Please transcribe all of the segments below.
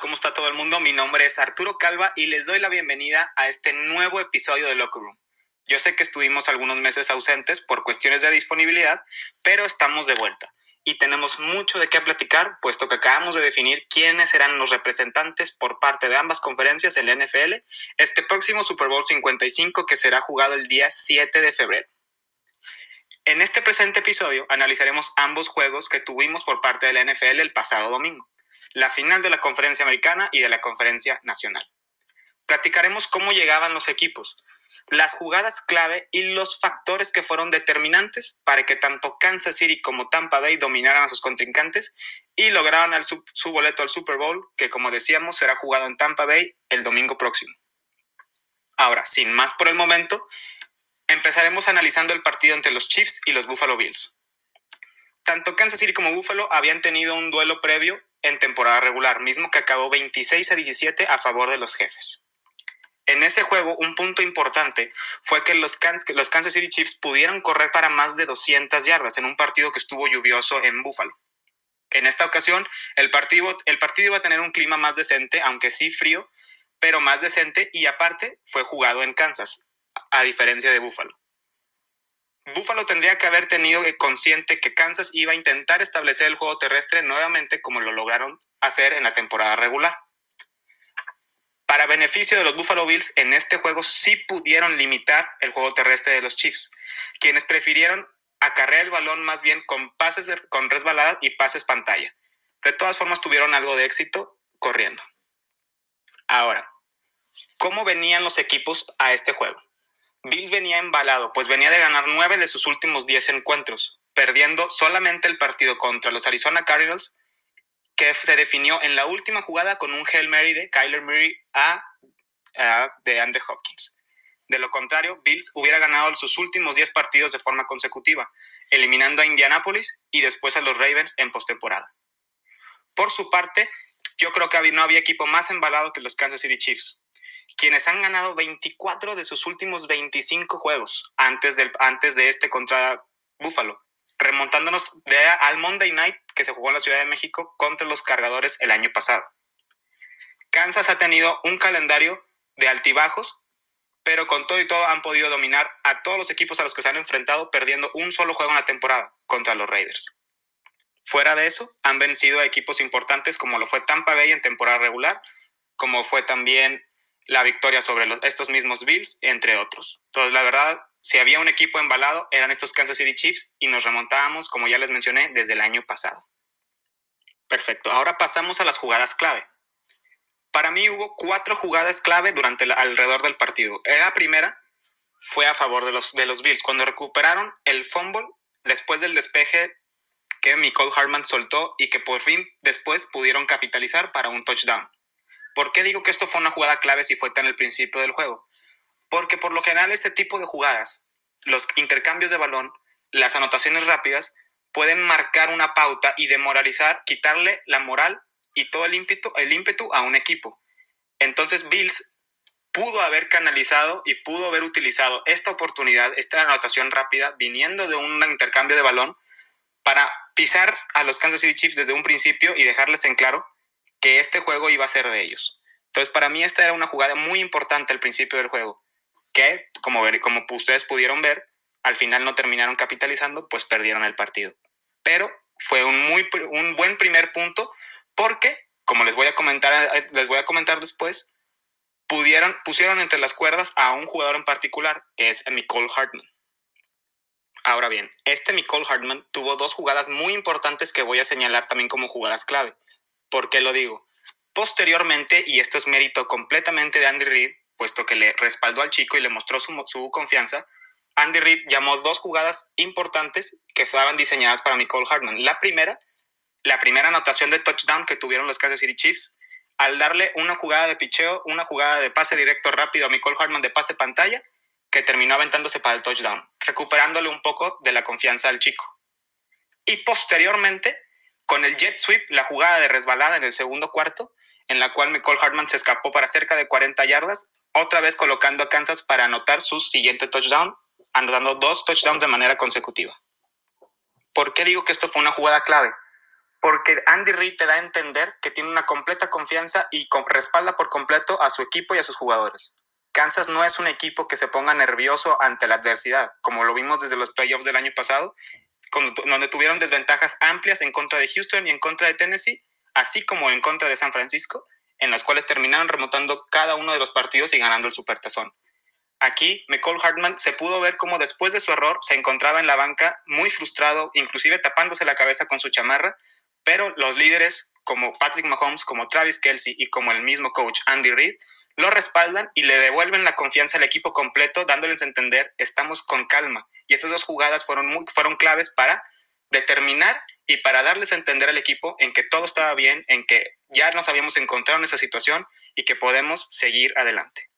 ¿cómo está todo el mundo? Mi nombre es Arturo Calva y les doy la bienvenida a este nuevo episodio de Locker Room. Yo sé que estuvimos algunos meses ausentes por cuestiones de disponibilidad, pero estamos de vuelta y tenemos mucho de qué platicar, puesto que acabamos de definir quiénes serán los representantes por parte de ambas conferencias en la NFL este próximo Super Bowl 55 que será jugado el día 7 de febrero. En este presente episodio analizaremos ambos juegos que tuvimos por parte de la NFL el pasado domingo, la final de la conferencia americana y de la conferencia nacional. Platicaremos cómo llegaban los equipos, las jugadas clave y los factores que fueron determinantes para que tanto Kansas City como Tampa Bay dominaran a sus contrincantes y lograran su, su, boleto al Super Bowl, que como decíamos será jugado en Tampa Bay el domingo próximo. Ahora, sin más por el momento, Empezaremos analizando el partido entre los Chiefs y los Buffalo Bills. Tanto Kansas City como Buffalo habían tenido un duelo previo en temporada regular, mismo que acabó 26 a 17 a favor de los jefes. En ese juego, un punto importante fue que los, los Kansas City Chiefs pudieron correr para más de 200 yardas en un partido que estuvo lluvioso en Buffalo. En esta ocasión, el partido, el partido iba a tener un clima más decente, aunque sí frío, pero más decente y aparte fue jugado en Kansas, a diferencia de Buffalo. Buffalo tendría que haber tenido consciente que Kansas iba a intentar establecer el juego terrestre nuevamente como lo lograron hacer en la temporada regular. Para beneficio de los Buffalo Bills, en este juego sí pudieron limitar el juego terrestre de los Chiefs, quienes prefirieron acarrear el balón más bien con pases con resbaladas y pases pantalla. De todas formas tuvieron algo de éxito corriendo. Ahora, ¿cómo venían los equipos a este juego? Bills venía embalado, pues venía de ganar nueve de sus últimos diez encuentros, perdiendo solamente el partido contra los Arizona Cardinals, que se definió en la última jugada con un Hail Mary de Kyler Murray a, de Andre Hopkins. De lo contrario, Bills hubiera ganado sus últimos 10 partidos de forma consecutiva, eliminando a Indianapolis y después a los Ravens en postemporada. Por su parte, yo creo que no había equipo más embalado que los Kansas City Chiefs, quienes han ganado 24 de sus últimos 25 juegos antes, del, antes de este contra Buffalo, remontándonos de, al Monday Night que se jugó en la Ciudad de México contra los cargadores el año pasado. Kansas ha tenido un calendario de altibajos, pero con todo y todo han podido dominar a todos los equipos a los que se han enfrentado, perdiendo un solo juego en la temporada contra los Raiders. Fuera de eso, han vencido a equipos importantes como lo fue Tampa Bay en temporada regular, como fue también la victoria sobre estos mismos Bills, entre otros. Entonces, la verdad, si había un equipo embalado, eran estos Kansas City Chiefs y nos remontábamos, como ya les mencioné, desde el año pasado. Perfecto, ahora pasamos a las jugadas clave. Para mí hubo cuatro jugadas clave durante el, alrededor del partido. La primera fue a favor de los, de los Bills, cuando recuperaron el fumble después del despeje que Nicole Hartman soltó y que por fin después pudieron capitalizar para un touchdown. ¿Por qué digo que esto fue una jugada clave si fue tan el principio del juego? Porque por lo general este tipo de jugadas, los intercambios de balón, las anotaciones rápidas, pueden marcar una pauta y demoralizar, quitarle la moral y todo el ímpetu, el ímpetu a un equipo. Entonces Bills pudo haber canalizado y pudo haber utilizado esta oportunidad, esta anotación rápida, viniendo de un intercambio de balón, para pisar a los Kansas City Chiefs desde un principio y dejarles en claro que este juego iba a ser de ellos. Entonces, para mí esta era una jugada muy importante al principio del juego, que, como, ver, como ustedes pudieron ver, al final no terminaron capitalizando, pues perdieron el partido. Pero fue un, muy, un buen primer punto porque, como les voy a comentar, eh, les voy a comentar después, pudieron, pusieron entre las cuerdas a un jugador en particular, que es Nicole Hartman. Ahora bien, este Nicole Hartman tuvo dos jugadas muy importantes que voy a señalar también como jugadas clave. ¿Por qué lo digo? Posteriormente, y esto es mérito completamente de Andy Reid, puesto que le respaldó al chico y le mostró su, su confianza, Andy Reid llamó dos jugadas importantes que estaban diseñadas para Nicole Hartman. La primera, la primera anotación de touchdown que tuvieron los Kansas City Chiefs, al darle una jugada de picheo, una jugada de pase directo rápido a Nicole Hartman de pase pantalla, que terminó aventándose para el touchdown, recuperándole un poco de la confianza al chico. Y posteriormente, con el jet sweep, la jugada de resbalada en el segundo cuarto, en la cual Nicole Hartman se escapó para cerca de 40 yardas, otra vez colocando a Kansas para anotar su siguiente touchdown, anotando dos touchdowns de manera consecutiva. ¿Por qué digo que esto fue una jugada clave? porque Andy Reid te da a entender que tiene una completa confianza y respalda por completo a su equipo y a sus jugadores. Kansas no es un equipo que se ponga nervioso ante la adversidad, como lo vimos desde los playoffs del año pasado, donde tuvieron desventajas amplias en contra de Houston y en contra de Tennessee, así como en contra de San Francisco, en las cuales terminaron remontando cada uno de los partidos y ganando el supertazón. Aquí, McCall Hartman se pudo ver como después de su error se encontraba en la banca muy frustrado, inclusive tapándose la cabeza con su chamarra, pero los líderes como Patrick Mahomes, como Travis Kelsey y como el mismo coach Andy Reid lo respaldan y le devuelven la confianza al equipo completo, dándoles a entender, estamos con calma. Y estas dos jugadas fueron, muy, fueron claves para determinar y para darles a entender al equipo en que todo estaba bien, en que ya nos habíamos encontrado en esa situación y que podemos seguir adelante.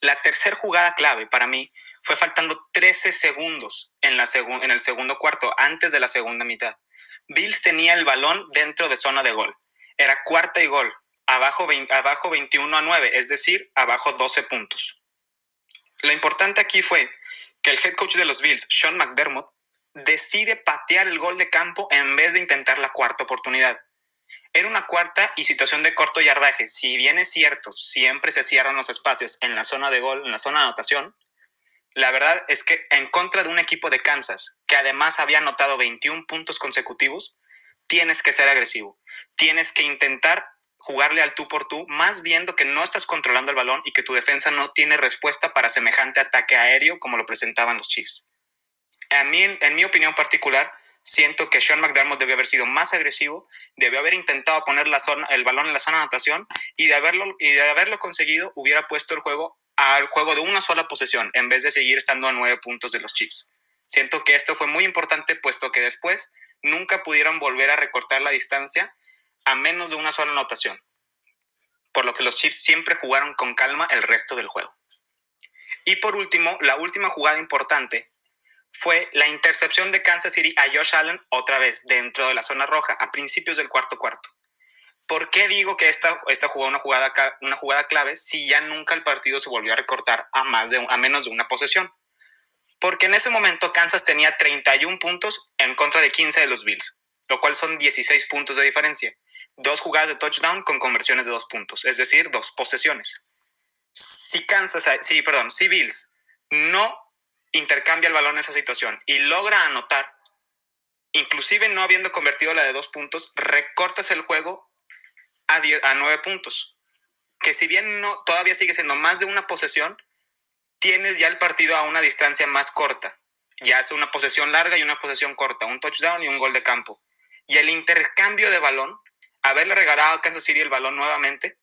La tercera jugada clave para mí fue faltando 13 segundos en, la en el segundo cuarto, antes de la segunda mitad. Bills tenía el balón dentro de zona de gol. Era cuarta y gol abajo, abajo 21 a 9, es decir, abajo 12 puntos. Lo importante aquí fue que el head coach de los Bills, Sean McDermott, decide patear el gol de campo en vez de intentar la cuarta oportunidad. Era una cuarta y situación de corto yardaje. Si bien es cierto, siempre se cierran los espacios en la zona de gol, en la zona de anotación, la verdad es que en contra de un equipo de Kansas, que además había anotado 21 puntos consecutivos, tienes que ser agresivo. Tienes que intentar jugarle al tú por tú, más viendo que no estás controlando el balón y que tu defensa no tiene respuesta para semejante ataque aéreo como lo presentaban los Chiefs. En, mi opinión particular, siento que Sean McDermott debió haber sido más agresivo, debió haber intentado poner el balón en la zona de anotación y de, haberlo, y de haberlo conseguido hubiera puesto el juego al juego de una sola posesión en vez de seguir estando a nueve puntos de los Chiefs. Siento que esto fue muy importante puesto que después nunca pudieron volver a recortar la distancia a menos de una sola anotación, por lo que los Chiefs siempre jugaron con calma el resto del juego. Y por último, la última jugada importante fue la intercepción de Kansas City a Josh Allen otra vez dentro de la zona roja a principios del cuarto cuarto. ¿Por qué digo que esta, esta jugada una jugada, una jugada clave si ya nunca el partido se volvió a recortar a, más de, a menos de una posesión? Porque en ese momento Kansas tenía 31 puntos en contra de 15 de los Bills, lo cual son 16 puntos de diferencia dos jugadas de touchdown con conversiones de dos puntos, es decir, dos posesiones. Si Kansas, sí, perdón, si Bills no intercambia el balón en esa situación y logra anotar, inclusive no habiendo convertido la de dos puntos, recortas el juego a, nueve puntos. Que si bien no, todavía sigue siendo más de una posesión, tienes ya el partido a una distancia más corta. Ya es una posesión larga y una posesión corta, un touchdown y un gol de campo. Y el intercambio de balón haberle regalado a Kansas City el balón nuevamente,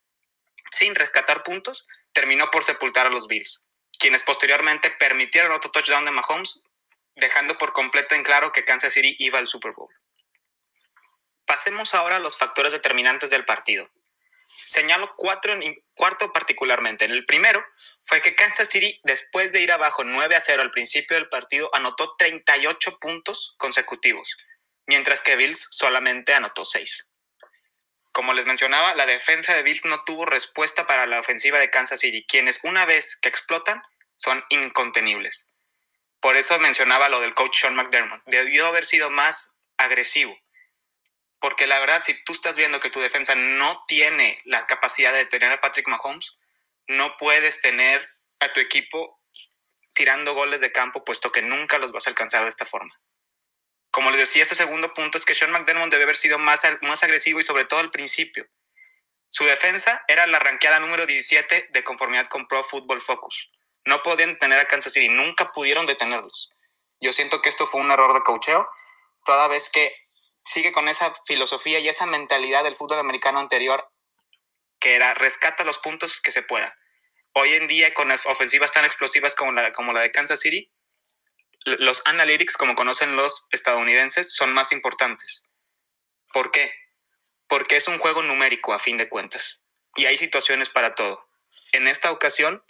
sin rescatar puntos, terminó por sepultar a los Bills, quienes posteriormente permitieron otro touchdown de Mahomes, dejando por completo en claro que Kansas City iba al Super Bowl. Pasemos ahora a los factores determinantes del partido. Señalo cuatro, cuarto particularmente. En el primero fue que Kansas City, después de ir abajo 9 a 0 al principio del partido, anotó 38 puntos consecutivos, mientras que Bills solamente anotó 6. Como les mencionaba, la defensa de Bills no tuvo respuesta para la ofensiva de Kansas City, quienes una vez que explotan son incontenibles. Por eso mencionaba lo del coach Sean McDermott. Debió haber sido más agresivo. Porque la verdad, si tú estás viendo que tu defensa no tiene la capacidad de tener a Patrick Mahomes, no puedes tener a tu equipo tirando goles de campo, puesto que nunca los vas a alcanzar de esta forma como les decía, este segundo punto es que Sean McDermott debe haber sido más, más agresivo y sobre todo al principio. Su defensa era la ranqueada número 17 de conformidad con Pro Football Focus. No podían tener a Kansas City, nunca pudieron detenerlos. Yo siento que esto fue un error de cocheo, toda vez que sigue con esa filosofía y esa mentalidad del fútbol americano anterior, que era rescata los puntos que se pueda. Hoy en día, con ofensivas tan explosivas como la, como la de Kansas City, los analytics, como conocen los estadounidenses, son más importantes. ¿Por qué? Porque es un juego numérico a fin de cuentas. Y hay situaciones para todo. En esta ocasión,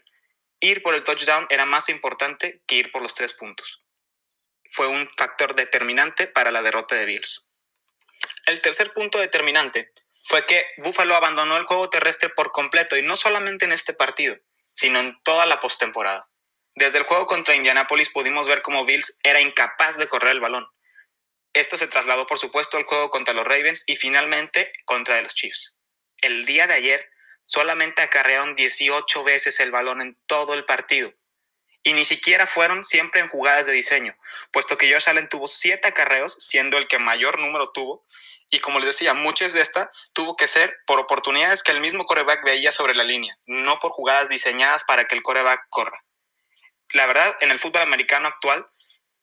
ir por el touchdown era más importante que ir por los tres puntos. Fue un factor determinante para la derrota de Bills. El tercer punto determinante fue que Buffalo abandonó el juego terrestre por completo y no solamente en este partido, sino en toda la postemporada. Desde el juego contra Indianapolis pudimos ver cómo Bills era incapaz de correr el balón. Esto se trasladó, por supuesto, al juego contra los Ravens y finalmente contra los Chiefs. El día de ayer solamente acarrearon 18 veces el balón en todo el partido. Y ni siquiera fueron siempre en jugadas de diseño, puesto que Josh Allen tuvo 7 acarreos, siendo el que mayor número tuvo. Y como les decía, muchas de estas tuvo que ser por oportunidades que el mismo coreback veía sobre la línea, no por jugadas diseñadas para que el coreback corra. La verdad, en el fútbol americano actual,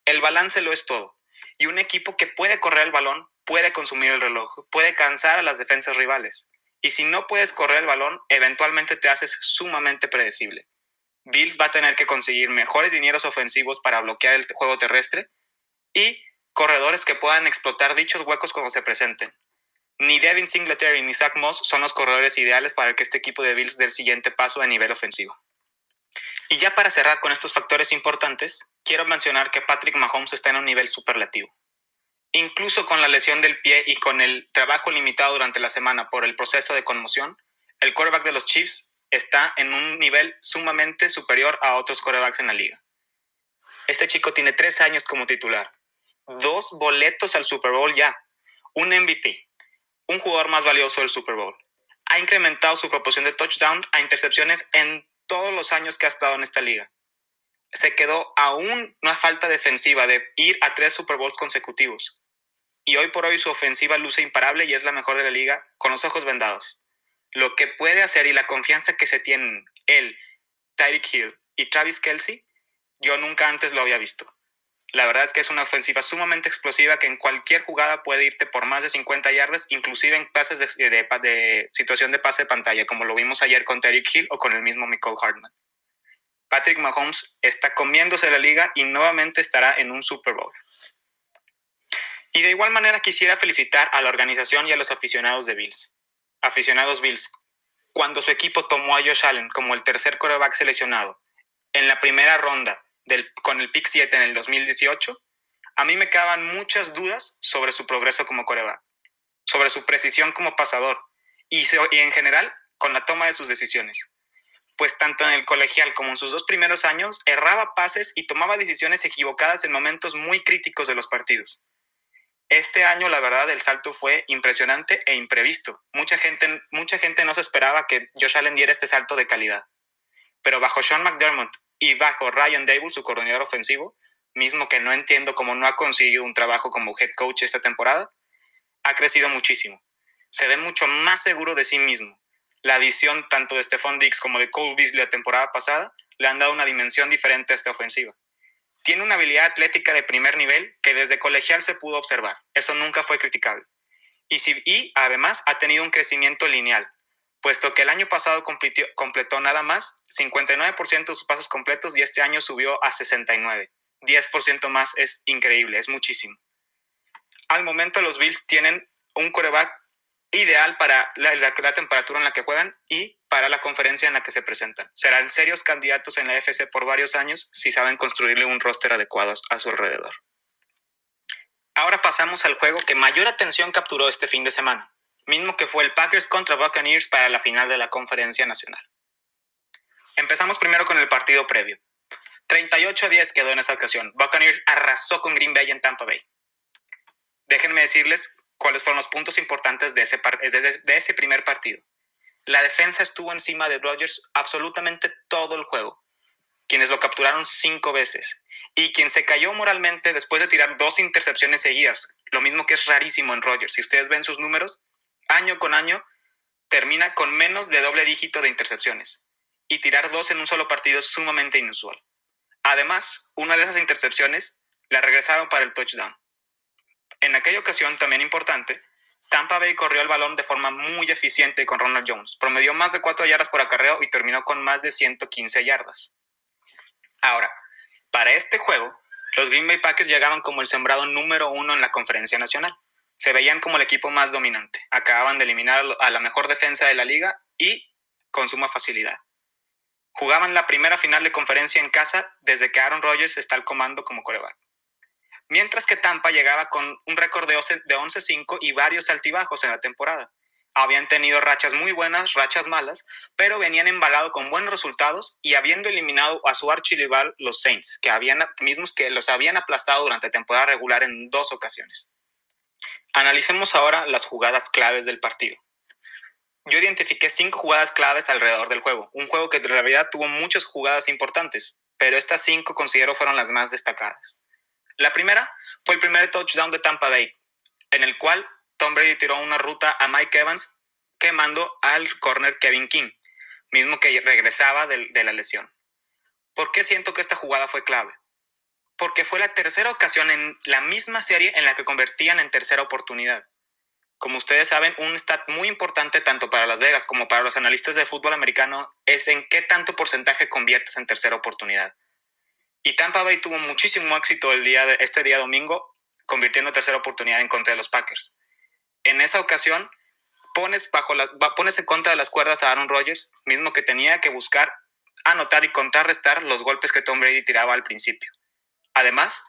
el balance lo es todo. Y un equipo que puede correr el balón puede consumir el reloj, puede cansar a las defensas rivales. Y si no puedes correr el balón, eventualmente te haces sumamente predecible. Bills va a tener que conseguir mejores dineros ofensivos para bloquear el juego terrestre y corredores que puedan explotar dichos huecos cuando se presenten. Ni Devin Singletary ni Zach Moss son los corredores ideales para que este equipo de Bills dé el siguiente paso a nivel ofensivo. Y ya para cerrar con estos factores importantes, quiero mencionar que Patrick Mahomes está en un nivel superlativo. Incluso con la lesión del pie y con el trabajo limitado durante la semana por el proceso de conmoción, el quarterback de los Chiefs está en un nivel sumamente superior a otros quarterbacks en la liga. Este chico tiene tres años como titular, dos boletos al Super Bowl ya, un MVP, un jugador más valioso del Super Bowl. Ha incrementado su proporción de touchdown a intercepciones en todos los años que ha estado en esta liga se quedó aún una falta defensiva de ir a tres Super Bowls consecutivos. Y hoy por hoy su ofensiva luce imparable y es la mejor de la liga con los ojos vendados. Lo que puede hacer y la confianza que se tienen él, Tyreek Hill y Travis Kelsey, yo nunca antes lo había visto. La verdad es que es una ofensiva sumamente explosiva que en cualquier jugada puede irte por más de 50 yardas, inclusive en pases de, situación de pase de pantalla, como lo vimos ayer con Tyreek Hill o con el mismo Michael Hartman. Patrick Mahomes está comiéndose la liga y nuevamente estará en un Super Bowl. Y de igual manera quisiera felicitar a la organización y a los aficionados de Bills. Aficionados Bills, cuando su equipo tomó a Josh Allen como el tercer coreback seleccionado en la primera ronda con el pick 7 en el 2018, a mí me quedaban muchas dudas sobre su progreso como coreback, sobre su precisión como pasador y, y en general con la toma de sus decisiones pues tanto en el colegial como en sus dos primeros años erraba pases y tomaba decisiones equivocadas en momentos muy críticos de los partidos. Este año, la verdad, el salto fue impresionante e imprevisto. Mucha gente, mucha gente no se esperaba que Josh Allen diera este salto de calidad. Pero bajo Sean McDermott y bajo Ryan Dable, su coordinador ofensivo, mismo que no entiendo cómo no ha conseguido un trabajo como head coach esta temporada, ha crecido muchísimo. Se ve mucho más seguro de sí mismo la adición tanto de Stephon Diggs como de Cole Beasley la temporada pasada le han dado una dimensión diferente a esta ofensiva. Tiene una habilidad atlética de primer nivel que desde colegial se pudo observar. Eso nunca fue criticable. Y, si, y además ha tenido un crecimiento lineal, puesto que el año pasado completó, nada más 59% de sus pasos completos y este año subió a 69. 10% más es increíble, es muchísimo. Al momento los Bills tienen un coreback ideal para la, temperatura en la que juegan y para la conferencia en la que se presentan. Serán serios candidatos en la FC por varios años si saben construirle un roster adecuado a su alrededor. Ahora pasamos al juego que mayor atención capturó este fin de semana, mismo que fue el Packers contra Buccaneers para la final de la conferencia nacional. Empezamos primero con el partido previo. 38 a 10 quedó en esa ocasión. Buccaneers arrasó con Green Bay en Tampa Bay. Déjenme decirles cuáles fueron los puntos importantes de ese, de ese primer partido. La defensa estuvo encima de Rodgers absolutamente todo el juego, quienes lo capturaron cinco veces, y quien se cayó moralmente después de tirar dos intercepciones seguidas, lo mismo que es rarísimo en Rodgers. Si ustedes ven sus números, año con año termina con menos de doble dígito de intercepciones, y tirar dos en un solo partido es sumamente inusual. Además, una de esas intercepciones la regresaron para el touchdown. En aquella ocasión, también importante, Tampa Bay corrió el balón de forma muy eficiente con Ronald Jones. Promedió más de 4 yardas por acarreo y terminó con más de 115 yardas. Ahora, para este juego, los Green Bay Packers llegaban como el sembrado número uno en la conferencia nacional. Se veían como el equipo más dominante. Acababan de eliminar a la mejor defensa de la liga y con suma facilidad. Jugaban la primera final de conferencia en casa desde que Aaron Rodgers está al comando como coreback mientras que Tampa llegaba con un récord de 11-5 y varios altibajos en la temporada. Habían tenido rachas muy buenas, rachas malas, pero venían embalados con buenos resultados y habiendo eliminado a su archirival, los Saints, que habían, mismos que los habían aplastado durante temporada regular en dos ocasiones. Analicemos ahora las jugadas claves del partido. Yo identifiqué cinco jugadas claves alrededor del juego, un juego que en realidad tuvo muchas jugadas importantes, pero estas cinco considero fueron las más destacadas. La primera fue el primer touchdown de Tampa Bay, en el cual Tom Brady tiró una ruta a Mike Evans quemando al corner Kevin King, mismo que regresaba de, de la lesión. ¿Por qué siento que esta jugada fue clave? Porque fue la tercera ocasión en la misma serie en la que convertían en tercera oportunidad. Como ustedes saben, un stat muy importante tanto para Las Vegas como para los analistas de fútbol americano es en qué tanto porcentaje conviertes en tercera oportunidad. Y Tampa Bay tuvo muchísimo éxito el día de, este día domingo, convirtiendo tercera oportunidad en contra de los Packers. En esa ocasión, pones, bajo pones en contra de las cuerdas a Aaron Rodgers, mismo que tenía que buscar anotar y contrarrestar los golpes que Tom Brady tiraba al principio. Además,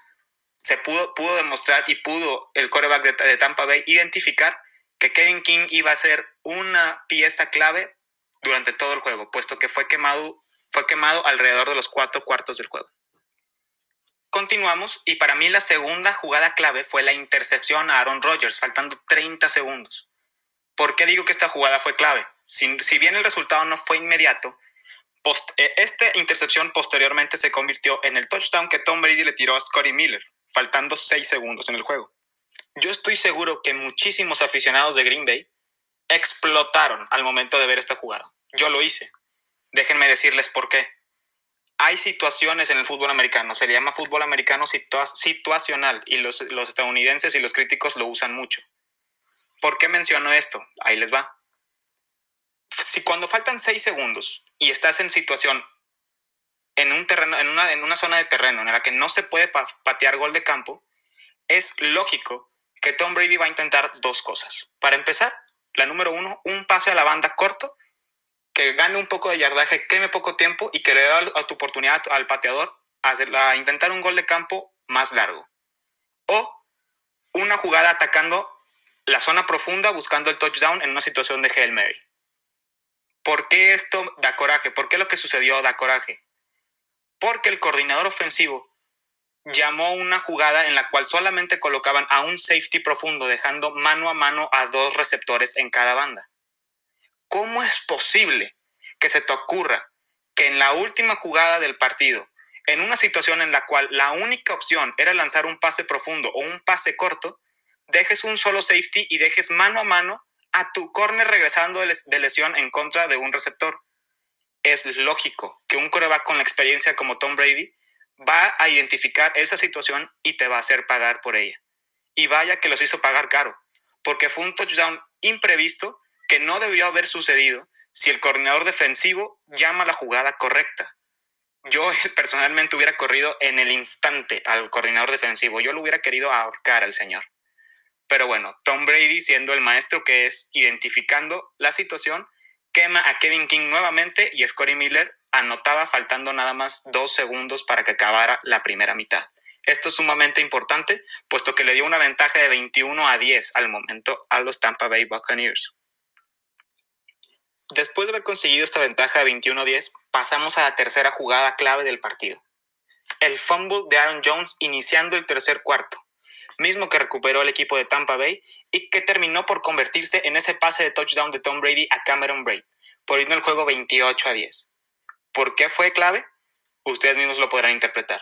se pudo, pudo demostrar y pudo el coreback de, Tampa Bay identificar que Kevin King iba a ser una pieza clave durante todo el juego, puesto que fue quemado, fue quemado alrededor de los cuatro cuartos del juego. Continuamos y para mí la segunda jugada clave fue la intercepción a Aaron Rodgers, faltando 30 segundos. ¿Por qué digo que esta jugada fue clave? Si, si bien el resultado no fue inmediato, eh, esta intercepción posteriormente se convirtió en el touchdown que Tom Brady le tiró a Scotty Miller, faltando 6 segundos en el juego. Yo estoy seguro que muchísimos aficionados de Green Bay explotaron al momento de ver esta jugada. Yo lo hice. Déjenme decirles por qué. Hay situaciones en el fútbol americano, se le llama fútbol americano situacional y los, los estadounidenses y los críticos lo usan mucho. ¿Por qué menciono esto? Ahí les va. Si cuando faltan 6 segundos y estás en situación en un terreno, en una, en una zona de terreno en la que no se puede patear gol de campo, es lógico que Tom Brady va a intentar dos cosas. Para empezar, la número uno, un pase a la banda corto, que gane un poco de yardaje, queme poco tiempo y que le dé a tu oportunidad al pateador a, a intentar un gol de campo más largo. O una jugada atacando la zona profunda buscando el touchdown en una situación de Hail Mary. ¿Por qué esto da coraje? ¿Por qué lo que sucedió da coraje? porque el coordinador ofensivo llamó una jugada en la cual solamente colocaban a un safety profundo, dejando mano a mano a dos receptores en cada banda. ¿Cómo es posible que se te ocurra que en la última jugada del partido, en una situación en la cual la única opción era lanzar un pase profundo o un pase corto, dejes un solo safety y dejes mano a mano a tu corner regresando de lesión en contra de un receptor? es lógico que un coreback con la experiencia como Tom Brady va a identificar esa situación y te va a hacer pagar por ella. Y vaya que los hizo pagar caro, porque fue un touchdown imprevisto que no debió haber sucedido si el coordinador defensivo llama la jugada correcta. Yo personalmente hubiera corrido en el instante al coordinador defensivo, yo lo hubiera querido ahorcar al señor. Pero bueno, Tom Brady, siendo el maestro que es, identificando la situación, quema a Kevin King nuevamente y Scotty Miller anotaba faltando nada más dos segundos para que acabara la primera mitad. Esto es sumamente importante, puesto que le dio una ventaja de 21 a 10 al momento a los Tampa Bay Buccaneers. Después de haber conseguido esta ventaja de 21 a 10, pasamos a la tercera jugada clave del partido. El fumble de Aaron Jones iniciando el tercer cuarto mismo que recuperó el equipo de Tampa Bay y que terminó por convertirse en ese pase de touchdown de Tom Brady a Cameron Braid, poniendo el juego 28 a 10. ¿Por qué fue clave? Ustedes mismos lo podrán interpretar.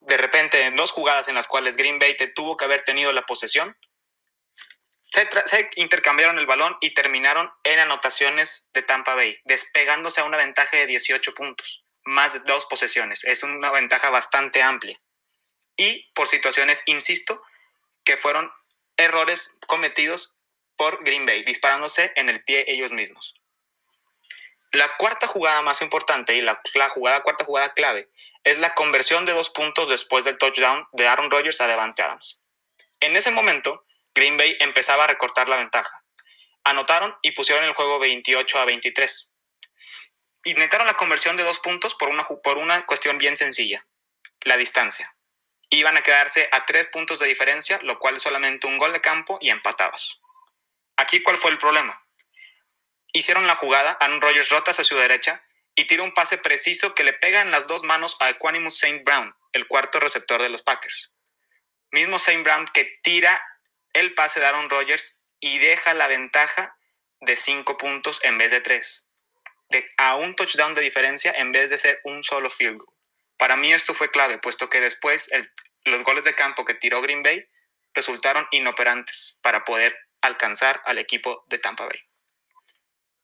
De repente, en dos jugadas en las cuales Green Bay tuvo que haber tenido la posesión, se, se, intercambiaron el balón y terminaron en anotaciones de Tampa Bay, despegándose a una ventaja de 18 puntos, más de dos posesiones. Es una ventaja bastante amplia. Y por situaciones, insisto, fueron errores cometidos por Green Bay, disparándose en el pie ellos mismos. La cuarta jugada más importante y la, jugada, cuarta jugada clave es la conversión de dos puntos después del touchdown de Aaron Rodgers a Devante Adams. En ese momento, Green Bay empezaba a recortar la ventaja. Anotaron y pusieron el juego 28 a 23. Intentaron la conversión de dos puntos por una, por una cuestión bien sencilla, la distancia iban a quedarse a tres puntos de diferencia, lo cual es solamente un gol de campo y empatados. Aquí, ¿cuál fue el problema? Hicieron la jugada, Aaron Rodgers rota hacia su derecha y tira un pase preciso que le pega en las dos manos a Equanimus St. Brown, el cuarto receptor de los Packers. Mismo St. Brown que tira el pase de Aaron Rodgers y deja la ventaja de 5 puntos en vez de 3. De, a un touchdown de diferencia en vez de ser un solo field goal. Para mí esto fue clave, puesto que después los goles de campo que tiró Green Bay resultaron inoperantes para poder alcanzar al equipo de Tampa Bay.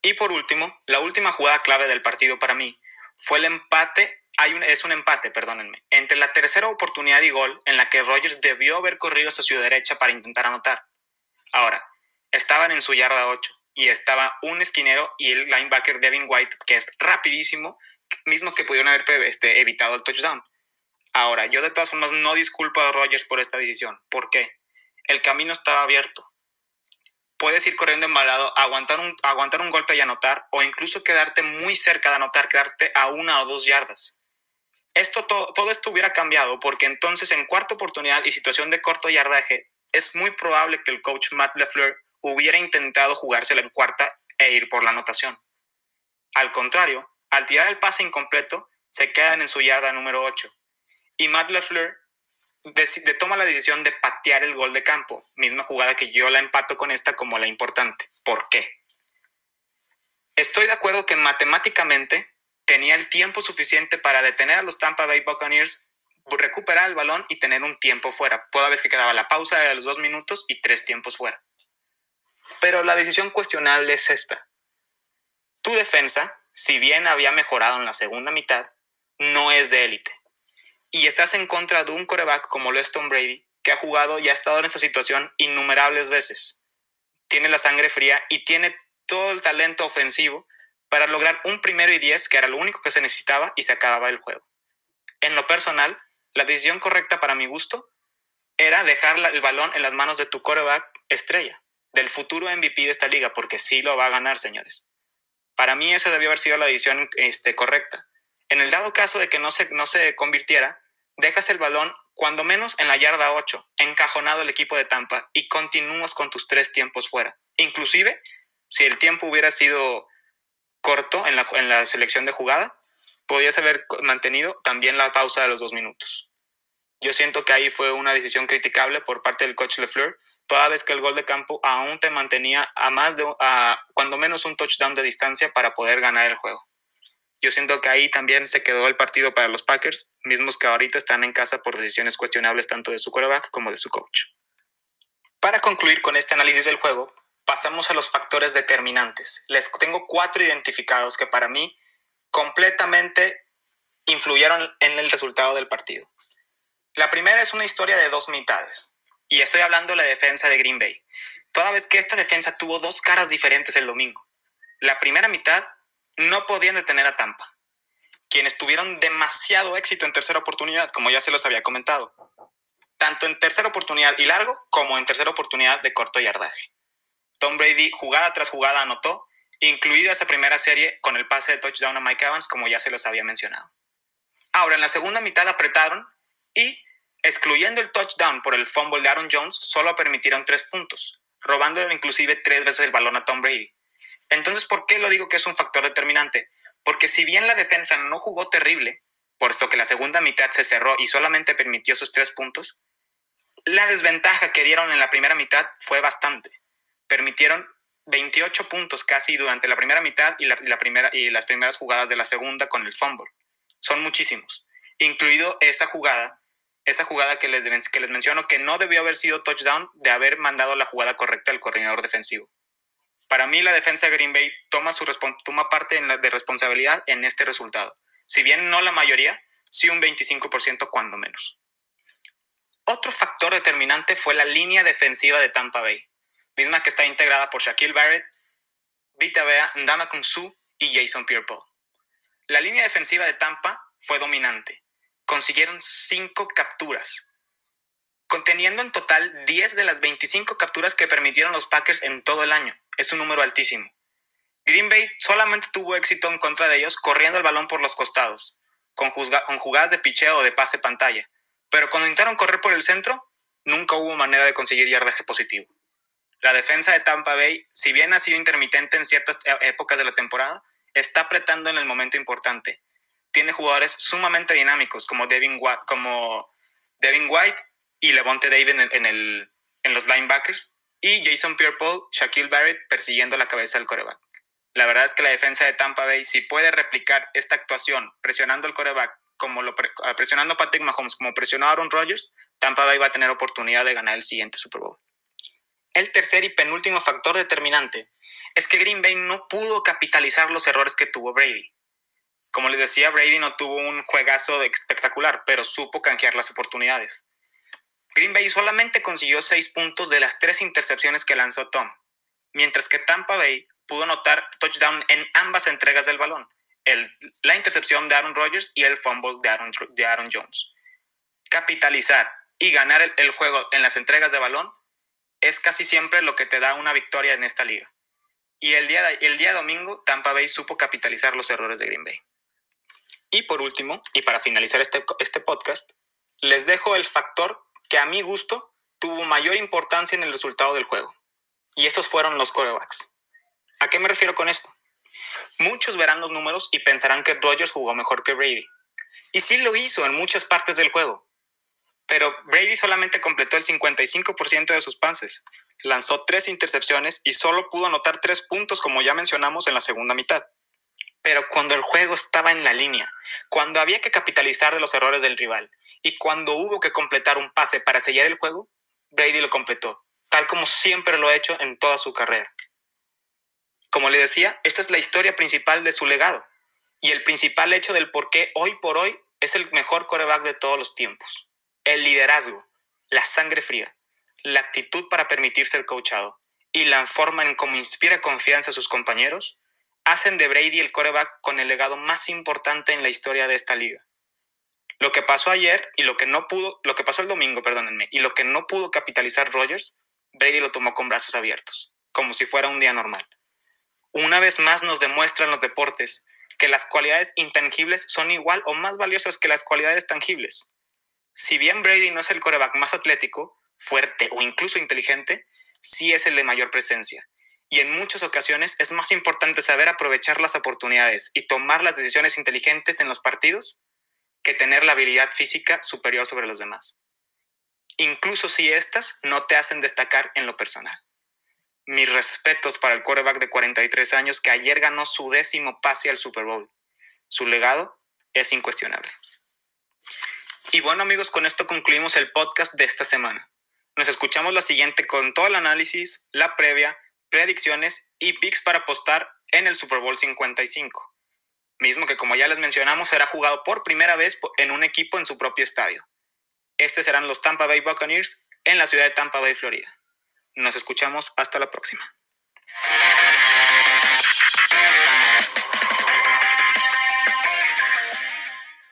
Y por último, la última jugada clave del partido para mí fue el empate, es un empate, perdónenme, entre la tercera oportunidad y gol en la que Rogers debió haber corrido hacia su derecha para intentar anotar. Ahora, estaban en su yarda 8 y estaba un esquinero y el linebacker Devin White, que es rapidísimo, mismo que pudieron haber este, evitado el touchdown. Ahora, yo de todas formas no disculpo a Rogers por esta decisión. ¿Por qué? El camino estaba abierto puedes ir corriendo embalado, aguantar un, aguantar un golpe y anotar, o incluso quedarte muy cerca de anotar, quedarte a una o dos yardas. Esto, todo, todo esto hubiera cambiado porque entonces en cuarta oportunidad y situación de corto yardaje, es muy probable que el coach Matt LeFleur hubiera intentado jugársela en cuarta e ir por la anotación. Al contrario, al tirar el pase incompleto, se quedan en su yarda número 8. Y Matt LeFleur de, toma la decisión de patear el gol de campo. Misma jugada que yo la empato con esta como la importante. ¿Por qué? Estoy de acuerdo que matemáticamente tenía el tiempo suficiente para detener a los Tampa Bay Buccaneers, recuperar el balón y tener un tiempo fuera. Toda vez que quedaba la pausa de los dos minutos y tres tiempos fuera. Pero la decisión cuestionable es esta. Tu defensa, si bien había mejorado en la segunda mitad, no es de élite y estás en contra de un coreback como Leston Brady, que ha jugado y ha estado en esa situación innumerables veces. Tiene la sangre fría y tiene todo el talento ofensivo para lograr un primero y diez, que era lo único que se necesitaba, y se acababa el juego. En lo personal, la decisión correcta para mi gusto era dejar el balón en las manos de tu coreback estrella, del futuro MVP de esta liga, porque sí lo va a ganar, señores. Para mí esa debió haber sido la decisión este, correcta. En el dado caso de que no se, no se convirtiera, dejas el balón cuando menos en la yarda 8, encajonado el equipo de Tampa y continúas con tus tres tiempos fuera. Inclusive, si el tiempo hubiera sido corto en la, en la selección de jugada, podías haber mantenido también la pausa de los dos minutos. Yo siento que ahí fue una decisión criticable por parte del coach LeFleur, toda vez que el gol de campo aún te mantenía a más de, cuando menos un touchdown de distancia para poder ganar el juego. Yo siento que ahí también se quedó el partido para los Packers, mismos que ahorita están en casa por decisiones cuestionables tanto de su quarterback como de su coach. Para concluir con este análisis del juego, pasamos a los factores determinantes. Les tengo cuatro identificados que para mí completamente influyeron en el resultado del partido. La primera es una historia de dos mitades, y estoy hablando de la defensa de Green Bay. Toda vez que esta defensa tuvo dos caras diferentes el domingo. La primera mitad no podían detener a Tampa, quienes tuvieron demasiado éxito en tercera oportunidad, como ya se los había comentado, tanto en tercera oportunidad y largo como en tercera oportunidad de corto yardaje. Tom Brady, jugada tras jugada, anotó, incluida esa primera serie con el pase de touchdown a Mike Evans, como ya se los había mencionado. Ahora, en la segunda mitad apretaron y, excluyendo el touchdown por el fumble de Aaron Jones, solo permitieron tres puntos, robándole inclusive tres veces el balón a Tom Brady. Entonces, ¿por qué lo digo que es un factor determinante? Porque si bien la defensa no jugó terrible, por esto que la segunda mitad se cerró y solamente permitió sus tres puntos, la desventaja que dieron en la primera mitad fue bastante. Permitieron 28 puntos casi durante la primera mitad y, la, primera, y las primeras jugadas de la segunda con el fumble. Son muchísimos. Incluido esa jugada, esa jugada que les, que les menciono que no debió haber sido touchdown de haber mandado la jugada correcta al coordinador defensivo. Para mí la defensa de Green Bay toma, su toma parte de responsabilidad en este resultado. Si bien no la mayoría, sí un 25% cuando menos. Otro factor determinante fue la línea defensiva de Tampa Bay, misma que está integrada por Shaquille Barrett, Vita Bea, Ndama Su y Jason Pierre-Paul. La línea defensiva de Tampa fue dominante. Consiguieron cinco capturas, conteniendo en total 10 de las 25 capturas que permitieron los Packers en todo el año es un número altísimo. Green Bay solamente tuvo éxito en contra de ellos corriendo el balón por los costados, con, jugadas de picheo o de pase pantalla, pero cuando intentaron correr por el centro, nunca hubo manera de conseguir yardaje positivo. La defensa de Tampa Bay, si bien ha sido intermitente en ciertas e-, épocas de la temporada, está apretando en el momento importante. Tiene jugadores sumamente dinámicos como Devin, como Devin White y Levante David en el, en los linebackers y Jason Pierre-Paul, Shaquille Barrett persiguiendo la cabeza del coreback. La verdad es que la defensa de Tampa Bay, si puede replicar esta actuación presionando el coreback, como lo ah, presionando a Patrick Mahomes, como presionó a Aaron Rodgers, Tampa Bay va a tener oportunidad de ganar el siguiente Super Bowl. El tercer y penúltimo factor determinante es que Green Bay no pudo capitalizar los errores que tuvo Brady. Como les decía, Brady no tuvo un juegazo espectacular, pero supo canjear las oportunidades. Green Bay solamente consiguió seis puntos de las tres intercepciones que lanzó Tom, mientras que Tampa Bay pudo anotar touchdown en ambas entregas del balón, la intercepción de Aaron Rodgers y el fumble de Aaron, Jones. Capitalizar y ganar el, juego en las entregas de balón es casi siempre lo que te da una victoria en esta liga. Y el día domingo, Tampa Bay supo capitalizar los errores de Green Bay. Y por último, y para finalizar este, este podcast, les dejo el factor que a mi gusto tuvo mayor importancia en el resultado del juego. Y estos fueron los corebacks. ¿A qué me refiero con esto? Muchos verán los números y pensarán que Rodgers jugó mejor que Brady. Y sí lo hizo en muchas partes del juego. Pero Brady solamente completó el 55% de sus pases, lanzó tres intercepciones y solo pudo anotar tres puntos, como ya mencionamos en la segunda mitad. Pero cuando el juego estaba en la línea, cuando había que capitalizar de los errores del rival y cuando hubo que completar un pase para sellar el juego, Brady lo completó, tal como siempre lo ha hecho en toda su carrera. Como le decía, esta es la historia principal de su legado y el principal hecho del por qué hoy por hoy es el mejor coreback de todos los tiempos. El liderazgo, la sangre fría, la actitud para permitir ser coachado y la forma en cómo inspira confianza a sus compañeros hacen de Brady el coreback con el legado más importante en la historia de esta liga. Lo que pasó ayer y lo que no pudo, lo que pasó el domingo, perdónenme, y lo que no pudo capitalizar Rogers, Brady lo tomó con brazos abiertos, como si fuera un día normal. Una vez más nos demuestran los deportes que las cualidades intangibles son igual o más valiosas que las cualidades tangibles. Si bien Brady no es el coreback más atlético, fuerte o incluso inteligente, sí es el de mayor presencia. Y en muchas ocasiones es más importante saber aprovechar las oportunidades y tomar las decisiones inteligentes en los partidos que tener la habilidad física superior sobre los demás. Incluso si éstas no te hacen destacar en lo personal mis respetos para el quarterback de 43 años que ayer ganó su décimo pase al Super Bowl. Su legado es incuestionable. Y bueno amigos, con esto concluimos el podcast de esta semana. Nos escuchamos la siguiente con todo el análisis, la previa, predicciones y picks para apostar en el Super Bowl 55. Mismo que como ya les mencionamos será jugado por primera vez en un equipo en su propio estadio. Estos serán los Tampa Bay Buccaneers en la ciudad de Tampa Bay, Florida. Nos escuchamos hasta la próxima.